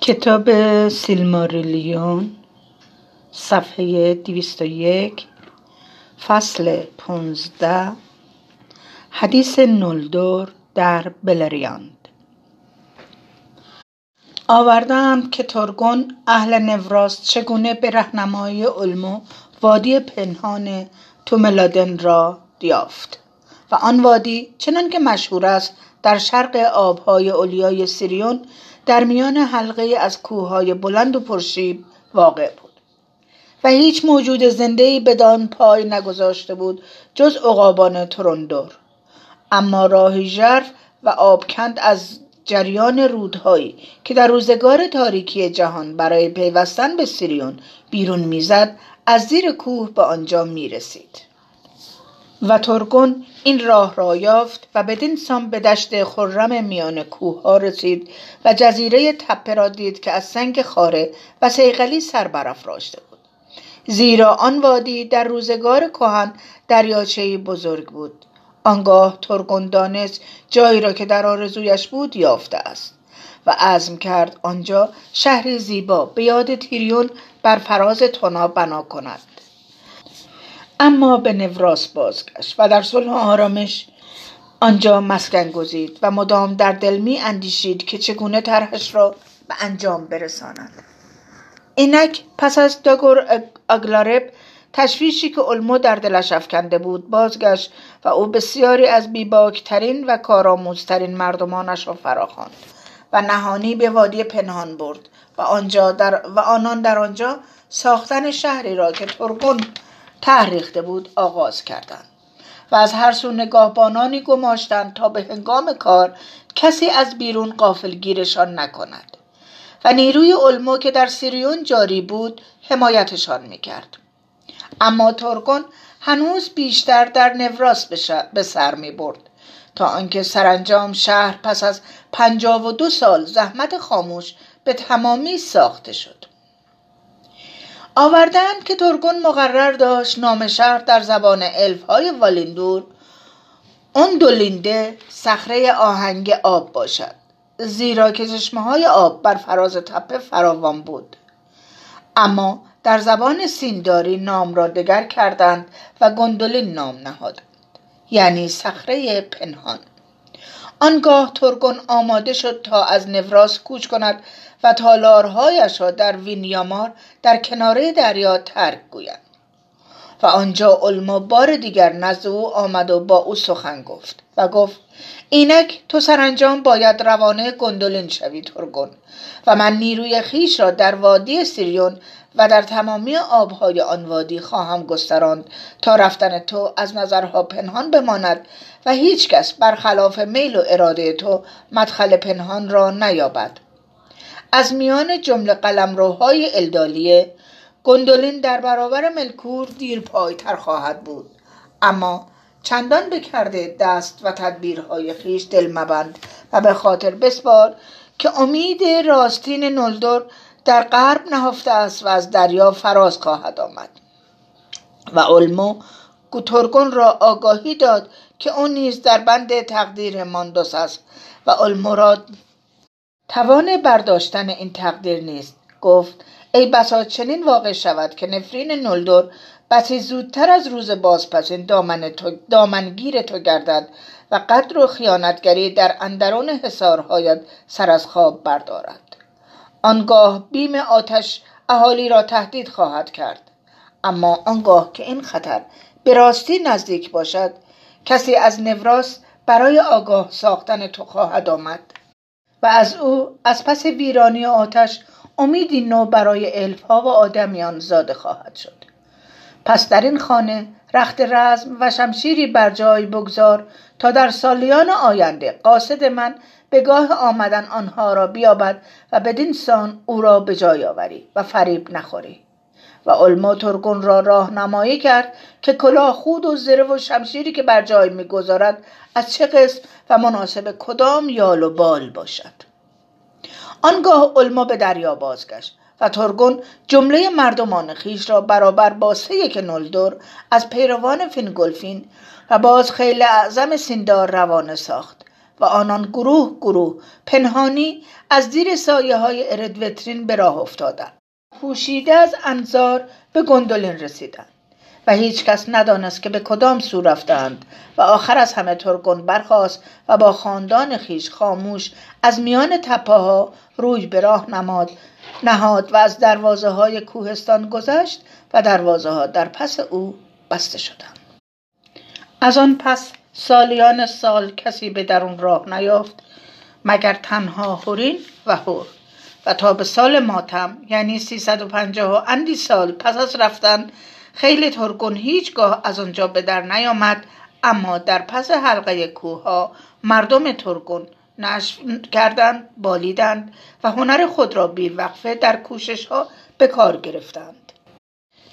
کتاب سیلماریلیون صفحه 201 فصل 15 حدیث نولدور در بلریاند. آوردند که ترگون اهل نوراست چگونه به رهنمایی علمو وادی پنهان توملادن را یافت و آن وادی چنان که مشهور است در شرق آبهای اولیای سیریون در میان حلقه از کوههای بلند و پرشیب واقع بود. و هیچ موجود زندهی بدان پای نگذاشته بود جز عقابان ترندور اما راهی ژرف و آبکند از جریان رودهایی که در روزگار تاریکی جهان برای پیوستن به سیریون بیرون می‌زد از زیر کوه به آنجا می‌رسید. و ترگون این راه را یافت و بدین سان به دشت خرم میان کوه ها رسید و جزیره تپه را دید که از سنگ خاره و سیغلی سر برافراشته بود. زیرا آن وادی در روزگار کهن دریاچه بزرگ بود. آنگاه ترگون دانست جایی را که در آرزویش بود یافته است و عزم کرد آنجا شهری زیبا به یاد تیریون بر فراز تونا بنا کند. اما به نوراس بازگشت و در صلح آرامش آنجا مسکن گزید و مدام در دل می اندیشید که چگونه طرحش را به انجام برساند. اینک پس از داگور اگلارب تشویشی که علمو در دلش افکنده بود بازگشت و او بسیاری از بیباکترین و کارآموزترین مردمانش را فراخواند و نهانی به وادی پنهان برد و آنجا در و آنان در آنجا ساختن شهری را که ترگون ته بود آغاز کردند و از هر سو نگاهبانانی گماشتند تا به هنگام کار کسی از بیرون قافلگیرشان نکند و نیروی علمو که در سیریون جاری بود حمایتشان می‌کرد. اما ترگون هنوز بیشتر در نوراس به سر می برد تا آنکه سرانجام شهر پس از پنجاه و دو سال زحمت خاموش به تمامی ساخته شد. آوردند که ترگون مقرر داشت نام شهر در زبان الف های والیندور اون دولینده صخره آهنگ آب باشد زیرا که چشمه های آب بر فراز تپه فراوان بود. اما در زبان سینداری نام را دگر کردند و گندولین نام نهادند یعنی صخره پنهان. آنگاه ترگون آماده شد تا از نوراس کوچ کند و تالارهایش را در وینیامار در کناره دریا ترک گوید. و آنجا علما بار دیگر نزد او آمد و با او سخن گفت و گفت اینک تو سرانجام باید روانه گندولین شوی ترگون و من نیروی خیش را در وادی سیریون و در تمامی آبهای آن وادی خواهم گستراند تا رفتن تو از نظرها پنهان بماند و هیچکس برخلاف میل و اراده تو مدخل پنهان را نیابد. از میان جمله قلمروهای الدالیه گندولین در برابر ملکور دیر پایتر خواهد بود. اما چندان بکرده دست و تدبیرهای خیش دل مبند و به خاطر بسپار که امید راستین نلدر در غرب نهفته است و از دریا فراز خواهد آمد. و علمو گوترگون را آگاهی داد که او نیز در بند تقدیر ماندوس است و علمو را توان برداشتن این تقدیر نیست. گفت ای بسا چنین واقع شود که نفرین نلدور بسی زودتر از روز بازپسین دامن تو دامنگیر تو گردد و قدر و خیانتگری در اندرون حسارهایت سر از خواب بردارد. آنگاه بیم آتش اهالی را تهدید خواهد کرد. اما آنگاه که این خطر به راستی نزدیک باشد کسی از نوراس برای آگاه ساختن تو خواهد آمد. و از او از پس ویرانی آتش امیدی نو برای الفها و آدمیان زاده خواهد شد. پس در این خانه رخت رزم و شمشیری بر جای بگذار تا در سالیان آینده قاصد من به گاه آمدن آنها را بیابد و بدین سان او را به جای آوری و فریب نخوری. و علما ترگون را راهنمایی کرد که کلاه خود و زره و شمشیری که بر جای می‌گذارد از چه قسم و مناسب کدام یال و بال باشد. آنگاه علما به دریا بازگشت و ترگون جمله مردمان خیش را برابر با سه که نلدور از پیروان فینگولفین و باز خیلی اعظم سیندار روانه ساخت و آنان گروه گروه پنهانی از زیر سایه های اردوترین به راه افتادند. پوشیده از انظار به گندولین رسیدند. و هیچ کس ندانست که به کدام سو رفتند و آخر از همه ترگون برخاست و با خاندان خیش خاموش از میان تپه ها روی به راه نماد نهاد و از دروازه های کوهستان گذشت و دروازه ها در پس او بسته شدند. از آن پس سالیان سال کسی به درون راه نیافت مگر تنها هورین و هور و تا به سال ماتم یعنی 350 اندی سال پس از رفتن خیلی ترگون هیچگاه از آنجا به در نیامد اما در پس حلقه کوه مردم ترگون نشف کردند بالیدند و هنر خود را بیوقفه در کوشش ها به کار گرفتند.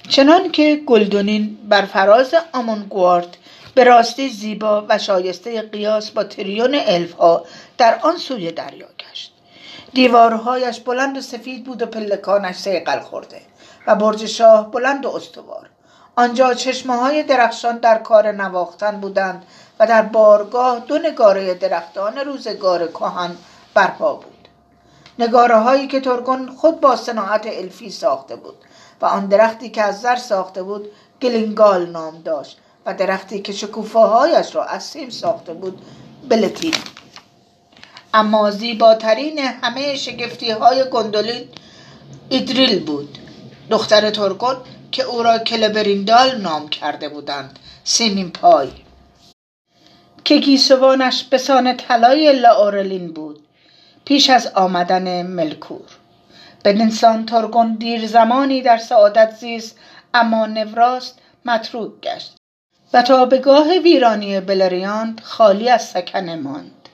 چنان که گلدونین بر فراز آمونگوارد به راستی زیبا و شایسته قیاس با تریون الف ها در آن سوی دریا گشت. دیوارهایش بلند و سفید بود و پلکانش سیقل خورده و برج شاه بلند و استوار. آنجا چشمه های درخشان در کار نواختن بودند و در بارگاه دو نگاره درختان روزگار کهن برپا بود. نگاره هایی که ترگون خود با صناعت الفی ساخته بود و آن درختی که از زر ساخته بود گلینگال نام داشت و درختی که شکوفاهایش را از سیم ساخته بود بلتین اما زیباترین همه شگفتی های گندولین ایدریل بود. دختر ترگون که او را کلبریندال نام کرده بودند. سیمین پای. که گیسوانش به سان طلای لائورلین بود. پیش از آمدن ملکور. بدینسان تورگون دیر زمانی در سعادت زیست اما نوراست متروک گشت. و تا به گاه ویرانی بلریاند خالی از سکنه ماند.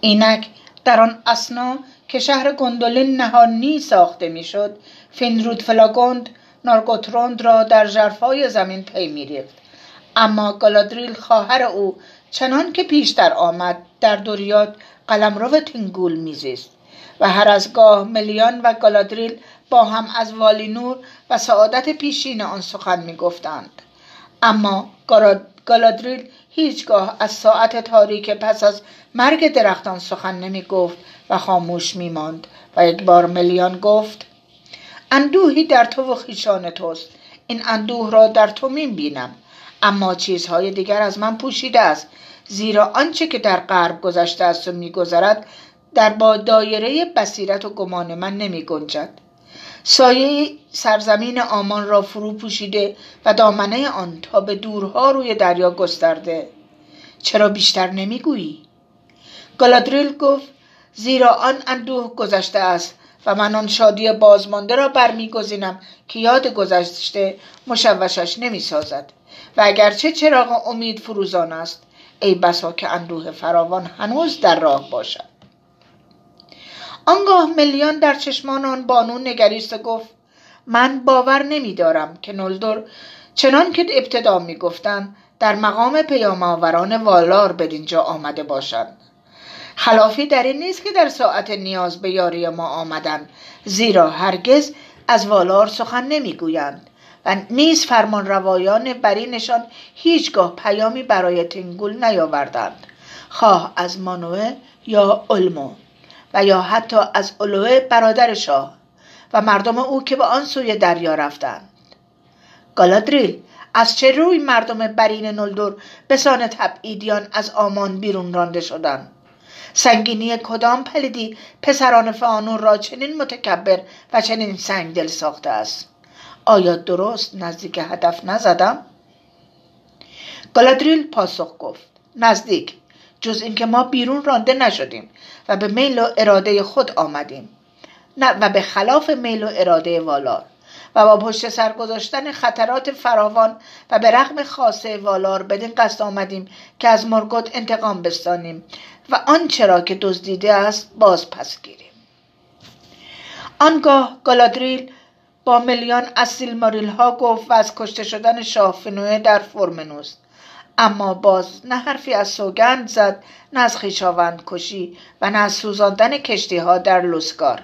اینک در آن اثنا که شهر گندولین نهانی ساخته می‌شد فینرود فلاگوند نارگوتروند را در ژرفای زمین پی می‌ریخت. اما گالادریل خواهر او چنان که پیشتر آمد در دوریات قلمرو تینگول میزیست و هر از گاه ملیان و گالادریل با هم از والینور و سعادت پیشین آن سخن می‌گفتند. اما گالادریل هیچگاه از ساعت تاریک پس از مرگ درختان سخن نمی گفت و خاموش می ماند و یک بار ملیان گفت اندوهی در تو و خیشان توست. این اندوه را در تو می بینم اما چیزهای دیگر از من پوشیده است. زیرا آنچه که در غرب گذشته است و میگذرد در با دایره بصیرت و گمان من نمی گنجد سایه سرزمین آمان را فرو پوشیده و دامنه آن تا به دورها روی دریا گسترده. چرا بیشتر نمی‌گویی؟ گالادریل گفت زیرا آن اندوه گذشته است. و من آن شادی بازمانده را برمیگزینم که یاد گذشته مشوشش نمی‌سازد. و اگرچه چراغ امید فروزان است ای بسا که اندوه فراوان هنوز در راه باشد. آنگاه ملیان در چشمان آن بانو نگریست گفت من باور نمیدارم که نلدر چنان که ابتدا می‌گفتند در مقام پیام آوران والار بدینجا آمده باشند. خلافی در این نیست که در ساعت نیاز به یاری ما آمدند زیرا هرگز از والار سخن نمی‌گویند و نیز فرمان روایان برینشان هیچگاه پیامی برای تنگول نیاوردند خواه از مانوه یا علمو و یا حتی از علوه برادر شاه و مردم او که به آن سوی دریا رفتند. گالادریل از چه روی مردم برین نلدور به سان تبعیدیان از آمان بیرون رانده شدند؟ سنگینی کدام پلیدی پسران فانون را چنین متکبر و چنین سنگدل ساخته است؟ آیا درست نزدیک هدف نزدم؟ گالادریل پاسخ گفت نزدیک جز اینکه ما بیرون رانده نشدیم و به میل و اراده خود آمدیم. نه و به خلاف میل و اراده والار و با پشت سر گذاشتن خطرات فراوان و به رغم خاصه والار بدین قصد آمدیم که از مرگوت انتقام بستانیم و آنچه را که دزدیده است باز پس گیریم. آنگاه گالادریل با میلیان از سیلماریل ها گفت و از کشته شدن شاه فنوه در فرمنوس اما باز نه حرفی از سوگند زد نه از خویشاوند کشی و نه از سوزاندن کشتی ها در لوسکار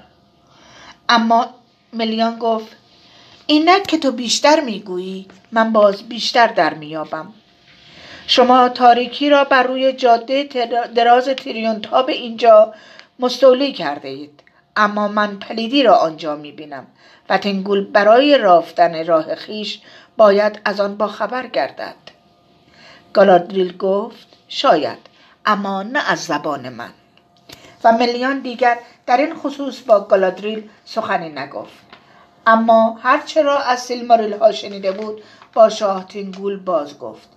اما ملیان گفت اینک که تو بیشتر می‌گویی من باز بیشتر در میابم شما تاریکی را بر روی جاده دراز تریون تا به اینجا مستولی کرده اید. اما من پلیدی را آنجا می بینم و تنگول برای رافتن راه خیش باید از آن با خبر گردد. گالادریل گفت شاید اما نه از زبان من. و میلیون دیگر در این خصوص با گالادریل سخنی نگفت. اما هرچه را از سیلماریل ها شنیده بود با شاه تینگول باز گفت.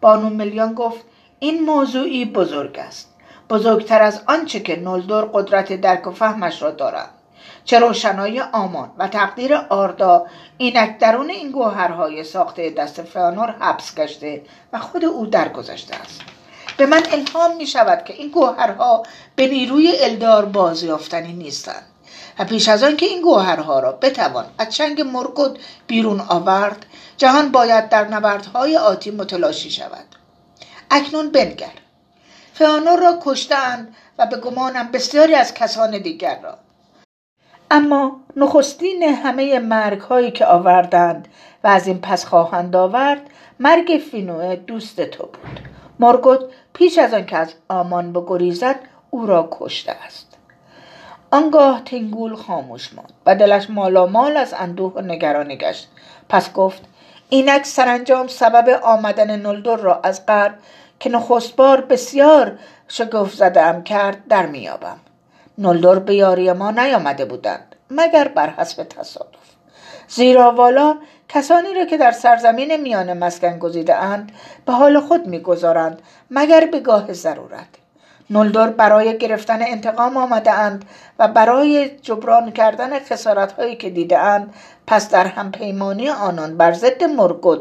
بانو میلیون گفت این موضوعی بزرگ است. بزرگتر از آنچه که نولدور قدرت درک و فهمش را دارد. چه روشنایی آمان و تقدیر آردا اینک درون این گوهرهای ساخته دست فانور حبس گشته و خود او درگذشته است؟ به من الهام می شود که این گوهرها به نیروی الدار بازیافتنی نیستند. و پیش از آن که این گوهرها را بتوان از چنگ مرگد بیرون آورد جهان باید در نبردهای آتی متلاشی شود. اکنون بنگر. فانور را کشتند و به گمانم بسیاری از کسان دیگر را. اما نخستین همه مرگ هایی که آوردند و از این پس خواهند آورد مرگ فینوه دوست تو بود. مارگوت پیش از آنکه از آمان بگریزد او را کشته است. آنگاه تینگول خاموش ماند و دلش مالامال از اندوه و نگرانی گشت. پس گفت اینک سرانجام سبب آمدن نلدر را از غرب که نخست بار بسیار شگفت زده کرد در میابم نلدر به یاری ما نیامده بودند مگر بر حسب تصادف. زیرا والا کسانی را که در سرزمین میان مسکن گزیده اند به حال خود می‌گذارند مگر به گاه ضرورت. نلدور برای گرفتن انتقام آمده اند و برای جبران کردن خسارت هایی که دیده اند پس در هم پیمانی آنان بر ضد مرگد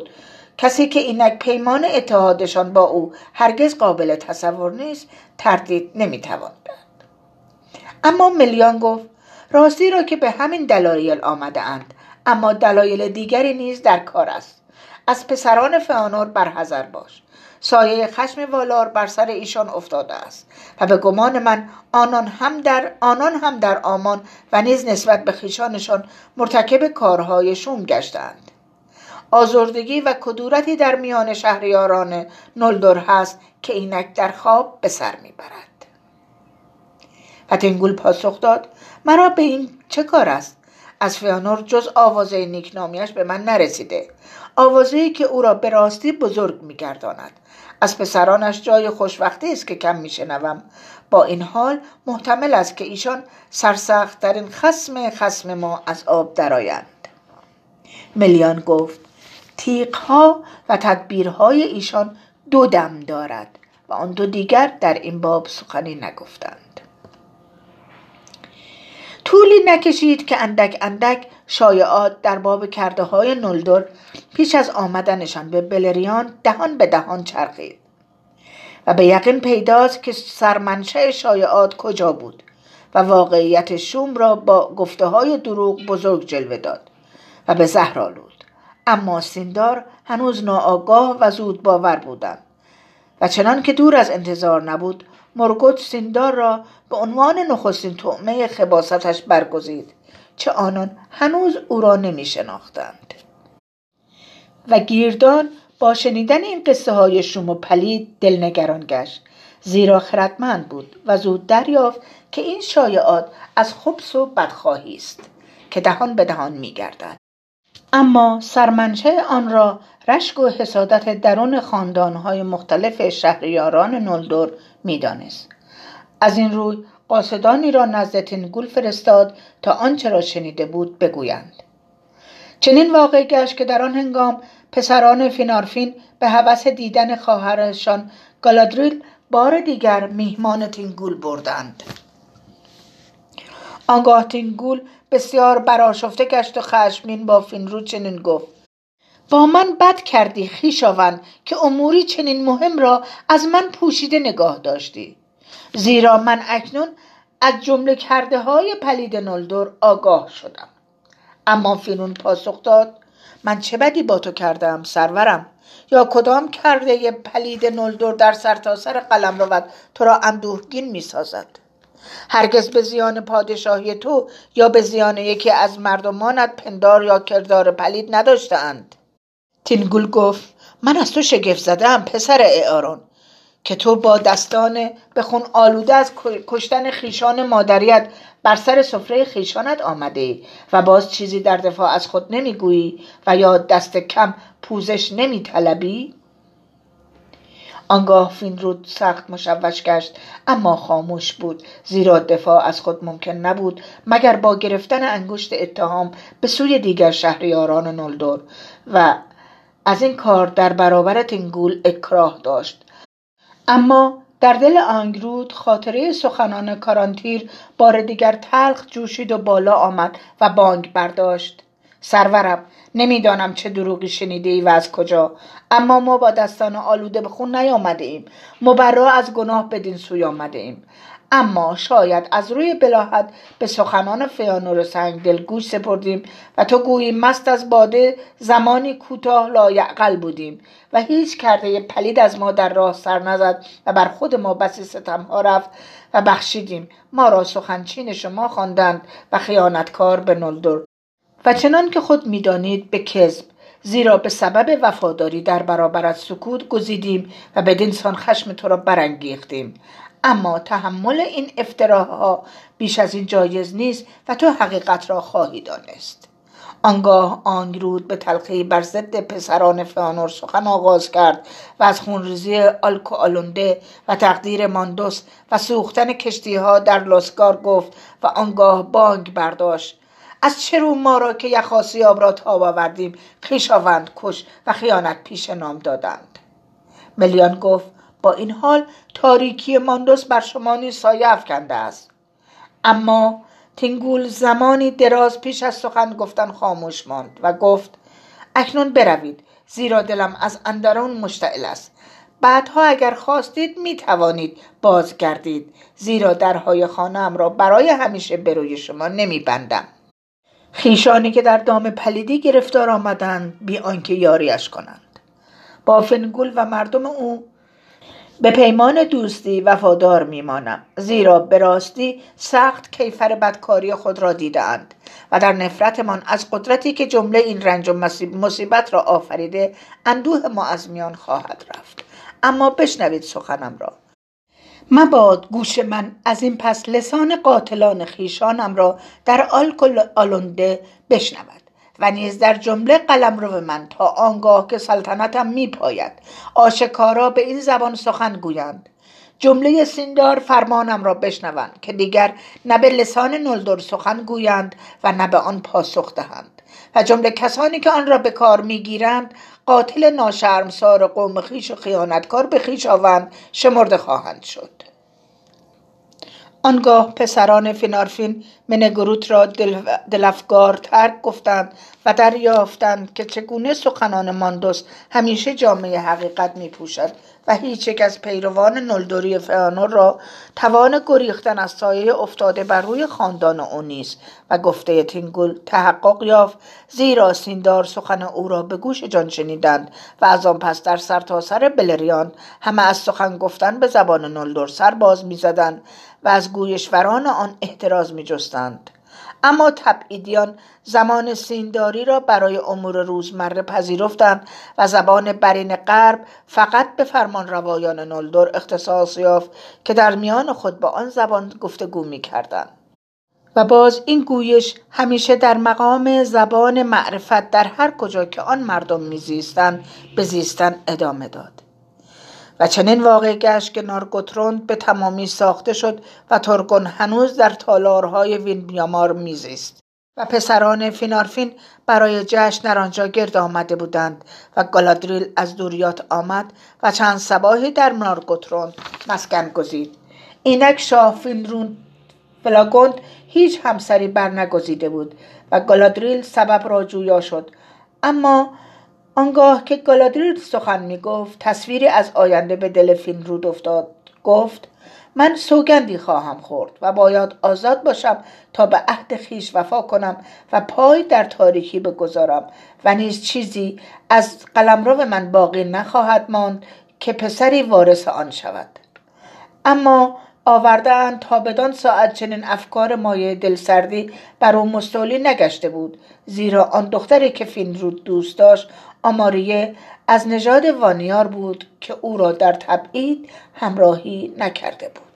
کسی که اینک پیمان اتحادشان با او هرگز قابل تصور نیست تردید نمی‌توان اما ملیان گفت راستی را که به همین دلایل آمده اند اما دلایل دیگری نیز در کار است. از پسران فانور برحذر باش. سایه خشم والار بر سر ایشان افتاده است و به گمان من آنان هم در آنان هم در آمان و نیز نسبت به خیشانشان مرتکب کارهای شوم گشتند. آزردگی و کدورتی در میان شهریاران نلدر هست که اینک در خواب به سر می‌برد. تنگول پاسخ داد مرا به این چه کار است؟ از فیانور جز آوازه نیکنامیش به من نرسیده. آوازه که او را به راستی بزرگ میگرداند. از پسرانش جای خوشوقتی است که کم میشنوم. با این حال محتمل است که ایشان سرسختترین خسم خسم ما از آب درآیند. ملیان گفت تیغها و تدبیرهای ایشان دو دم دارد و آن دو دیگر در این باب سخنی نگفتند. طولی نکشید که اندک اندک شایعات در باب کرده های نلدر پیش از آمدنشان به بلریان دهان به دهان چرخید و به یقین پیداست که سرمنشه شایعات کجا بود و واقعیت شوم را با گفته های دروغ بزرگ جلوه داد و به زهر آلود. اما سیندار هنوز ناآگاه و زود باور بودند و چنان که دور از انتظار نبود مرگوت سیندار را به عنوان نخستین طعمه خباستش برگزید چه آنان هنوز او را نمی شناختند. و گیردان با شنیدن این قصه های شوم و پلید دلنگران گشت زیرا خردمند بود و زود دریافت که این شایعات از خبس و بدخواهی است که دهان به دهان می گردد. اما سرمنشه آن را رشک و حسادت درون خاندانهای مختلف شهریاران نلدور می‌دانست. از این روی قاصدانی را نزد تنگول فرستاد تا آنچه را شنیده بود بگویند. چنین واقع گشت که در آن هنگام پسران فینارفین به هوس دیدن خواهرشان گالادریل بار دیگر میهمان تینگول بردند. آنگاه تینگول بسیار برآشفته گشت و خشمین با فینرود چنین گفت. با من بد کردی خویشاوند که اموری چنین مهم را از من پوشیده نگاه داشتی. زیرا من اکنون از جمله کرده های پلید نولدور آگاه شدم. اما فینرود پاسخ داد من چه بدی با تو کردم سرورم؟ یا کدام کرده پلید نولدور در سرتاسر سر قلمرو تو را اندوهگین می سازد هرگز به زیان پادشاهی تو یا به زیان یکی از مردمانت پندار یا کردار پلید نداشتند تینگول گفت من از تو شگفت زدم پسر اعارون که تو با دستان به خون آلوده از کشتن خیشان مادریت بر سر سفره خیشانت آمده و باز چیزی در دفاع از خود نمی‌گویی و یا دست کم پوزش نمیطلبی؟ آنگاه فینرود سخت مشوش گشت اما خاموش بود زیرا دفاع از خود ممکن نبود مگر با گرفتن انگشت اتهام به سوی دیگر شهریاران نلدور و از این کار در برابر تنگول اکراه داشت. اما در دل آنگرود خاطره سخنان کارانتیر بار دیگر تلخ جوشید و بالا آمد و بانگ برداشت. سرورم نمی‌دانم چه دروغی شنیده ای و از کجا اما ما با دستان آلوده به خون نیامده ایم. مبرا از گناه بدین سوی آمده ایم. اما شاید از روی بلاحت به سخنان فیانور سنگ دل گوش سپردیم و تو گویی مست از باده زمانی کوتاه لایعقل بودیم و هیچ کرده پلید از ما در راه سر نزد و بر خود ما بسی ستمها رفت و بخشیدیم. ما را سخنچین شما خواندند و خیانتکار به نلدر. و چنان که خود می‌دانید به کذب زیرا به سبب وفاداری در برابر از سکوت گزیدیم و به سان خشم تو را برانگیختیم. اما تحمل این افتراها بیش از این جایز نیست و تو حقیقت را خواهی دانست. آنگاه آنگرود به تلخی بر ضد پسران فانور سخن آغاز کرد و از خونریزی آلکو آلونده و تقدیر ماندوس و سوختن کشتی ها در لاسکار گفت و آنگاه بانگ برداشت. از چه رو ما را که یخاسیاب را تاب آوردیم کش و خیانت پیش نام دادند. ملیان گفت این حال تاریکی ماندوس بر شما نیز سایه افکنده است. اما تینگول زمانی دراز پیش از سخن گفتن خاموش ماند و گفت اکنون بروید زیرا دلم از اندرون مشتعل است. بعدها اگر خواستید می توانید بازگردید زیرا درهای خانم را برای همیشه به روی شما نمی بندم. خیشانی که در دام پلیدی گرفتار آمدند بی آنکه یاریش کنند. با فنگول و مردم او به پیمان دوستی وفادار میمانم. زیرا به راستی سخت کیفر بدکاری خود را دیدهاند و در نفرتمان از قدرتی که جمله این رنج و مصیبت را آفریده اندوه ما از میان خواهد رفت. اما بشنوید سخنم را. مباد گوش من از این پس لسان قاتلان خیشانم را در آلکل آلونده بشنود. و نیز در جمله قلمرو من تا آنگاه که سلطنتم می پاید آشکارا به این زبان سخن گویند. جمله سیندار فرمانم را بشنوند که دیگر نه به لسان نلدر سخن گویند و نه به آن پاسخ دهند. و جمله کسانی که آن را به کار می‌گیرند قاتل ناشرمسار قوم خیش و خیانتکار به خیش آوند شمرده خواهند شد. آنگاه پسران فینارفین منگروت را دلفگار ترک گفتند و دریافتند که چگونه سخنان ماندوس همیشه جامعه حقیقت می پوشد و هیچ یک از پیروان نلدوری فیانور را توان گریختن از سایه افتاده بر روی خاندان او نیست و گفته تینگول تحقق یافت زیرا سیندار سخن او را به گوش جان شنیدند و از آن پس در سرتاسر سر بلریان همه از سخن گفتن به زبان نلدور سر باز می‌زدند. و از گویشوران آن احتراز میجستند اما تبعیدیان زمان سینداری را برای امور روزمره پذیرفتند و زبان برین غرب فقط به فرمان روایان نلدر اختصاص یافت که در میان خود با آن زبان گفتگو می کردند. و باز این گویش همیشه در مقام زبان معرفت در هر کجا که آن مردم میزیستند به زیستن ادامه داد. و چنین واقع گشت که نارگوتروند به تمامی ساخته شد و ترگون هنوز در تالارهای وینبیامار میزیست و پسران فینارفین برای جشن در آنجا گرد آمده بودند و گالادریل از دوریات آمد و چند صباحی در نارگوتروند مسکن گزید. اینک شاه فینرود فلاگوند هیچ همسری برنگزیده بود و گالادریل سبب را جویا شد. اما آنگاه که گالادریل سخن می گفت تصویری از آینده به دل فینرود افتاد. گفت من سوگندی خواهم خورد و باید آزاد باشم تا به عهد خیش وفا کنم و پای در تاریکی بگذارم و نیز چیزی از قلمرو من باقی نخواهد ماند که پسری وارث آن شود. اما آوردن تا بدان ساعت چنین افکار مایه دلسردی بر او مستولی نگشته بود زیرا آن دختری که فینرود دوست داشت آماریه از نژاد وانیار بود که او را در تبعید همراهی نکرده بود.